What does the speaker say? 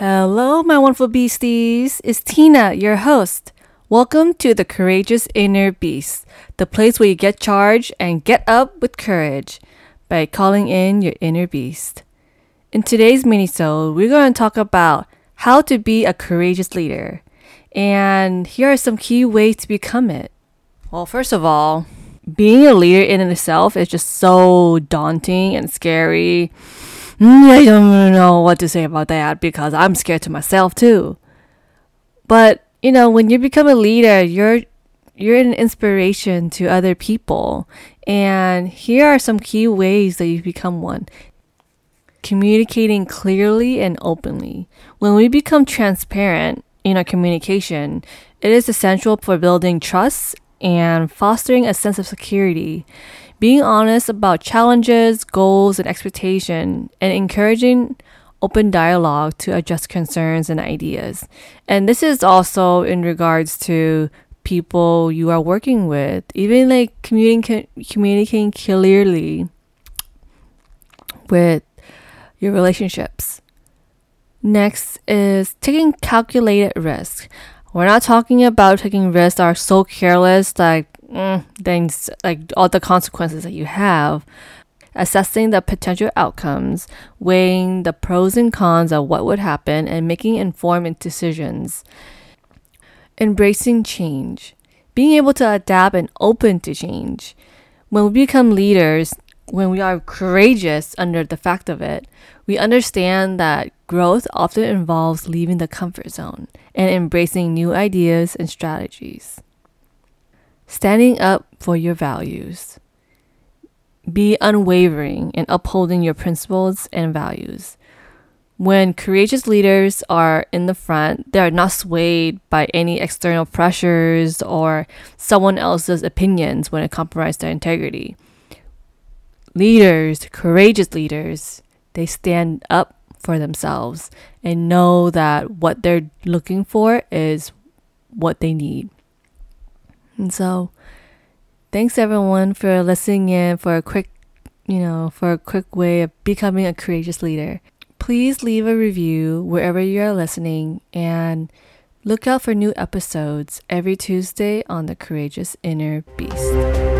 Hello, my wonderful beasties. It's Tina, your host. Welcome to the Courageous Inner Beast, the place where you get charged and get up with courage by calling in your inner beast. In today's mini-sode, we're going to talk about how to be a courageous leader. And here are some key ways to become it. Well, first of all, being a leader in itself is just so daunting and scary. Mm, I don't know what to say about that because I'm scared to myself too. But, you know, when you become a leader, you're you're an inspiration to other people. And here are some key ways that you become one. Communicating clearly and openly. When we become transparent in our communication, it is essential for building trust and fostering a sense of security being honest about challenges, goals, and expectation, and encouraging open dialogue to address concerns and ideas. And this is also in regards to people you are working with, even like communicating communicating clearly with your relationships. Next is taking calculated risk. We're not talking about taking risks that are so careless, like mm, things like all the consequences that you have, assessing the potential outcomes, weighing the pros and cons of what would happen, and making informed decisions. Embracing change, being able to adapt and open to change. When we become leaders, when we are courageous under the fact of it, we understand that growth often involves leaving the comfort zone and embracing new ideas and strategies standing up for your values. Be unwavering in upholding your principles and values. When courageous leaders are in the front, they are not swayed by any external pressures or someone else's opinions when it compromises their integrity. Leaders, courageous leaders, they stand up for themselves and know that what they're looking for is what they need. And so, thanks everyone for listening in for a quick, you know, for a quick way of becoming a courageous leader. Please leave a review wherever you are listening and look out for new episodes every Tuesday on the Courageous Inner Beast.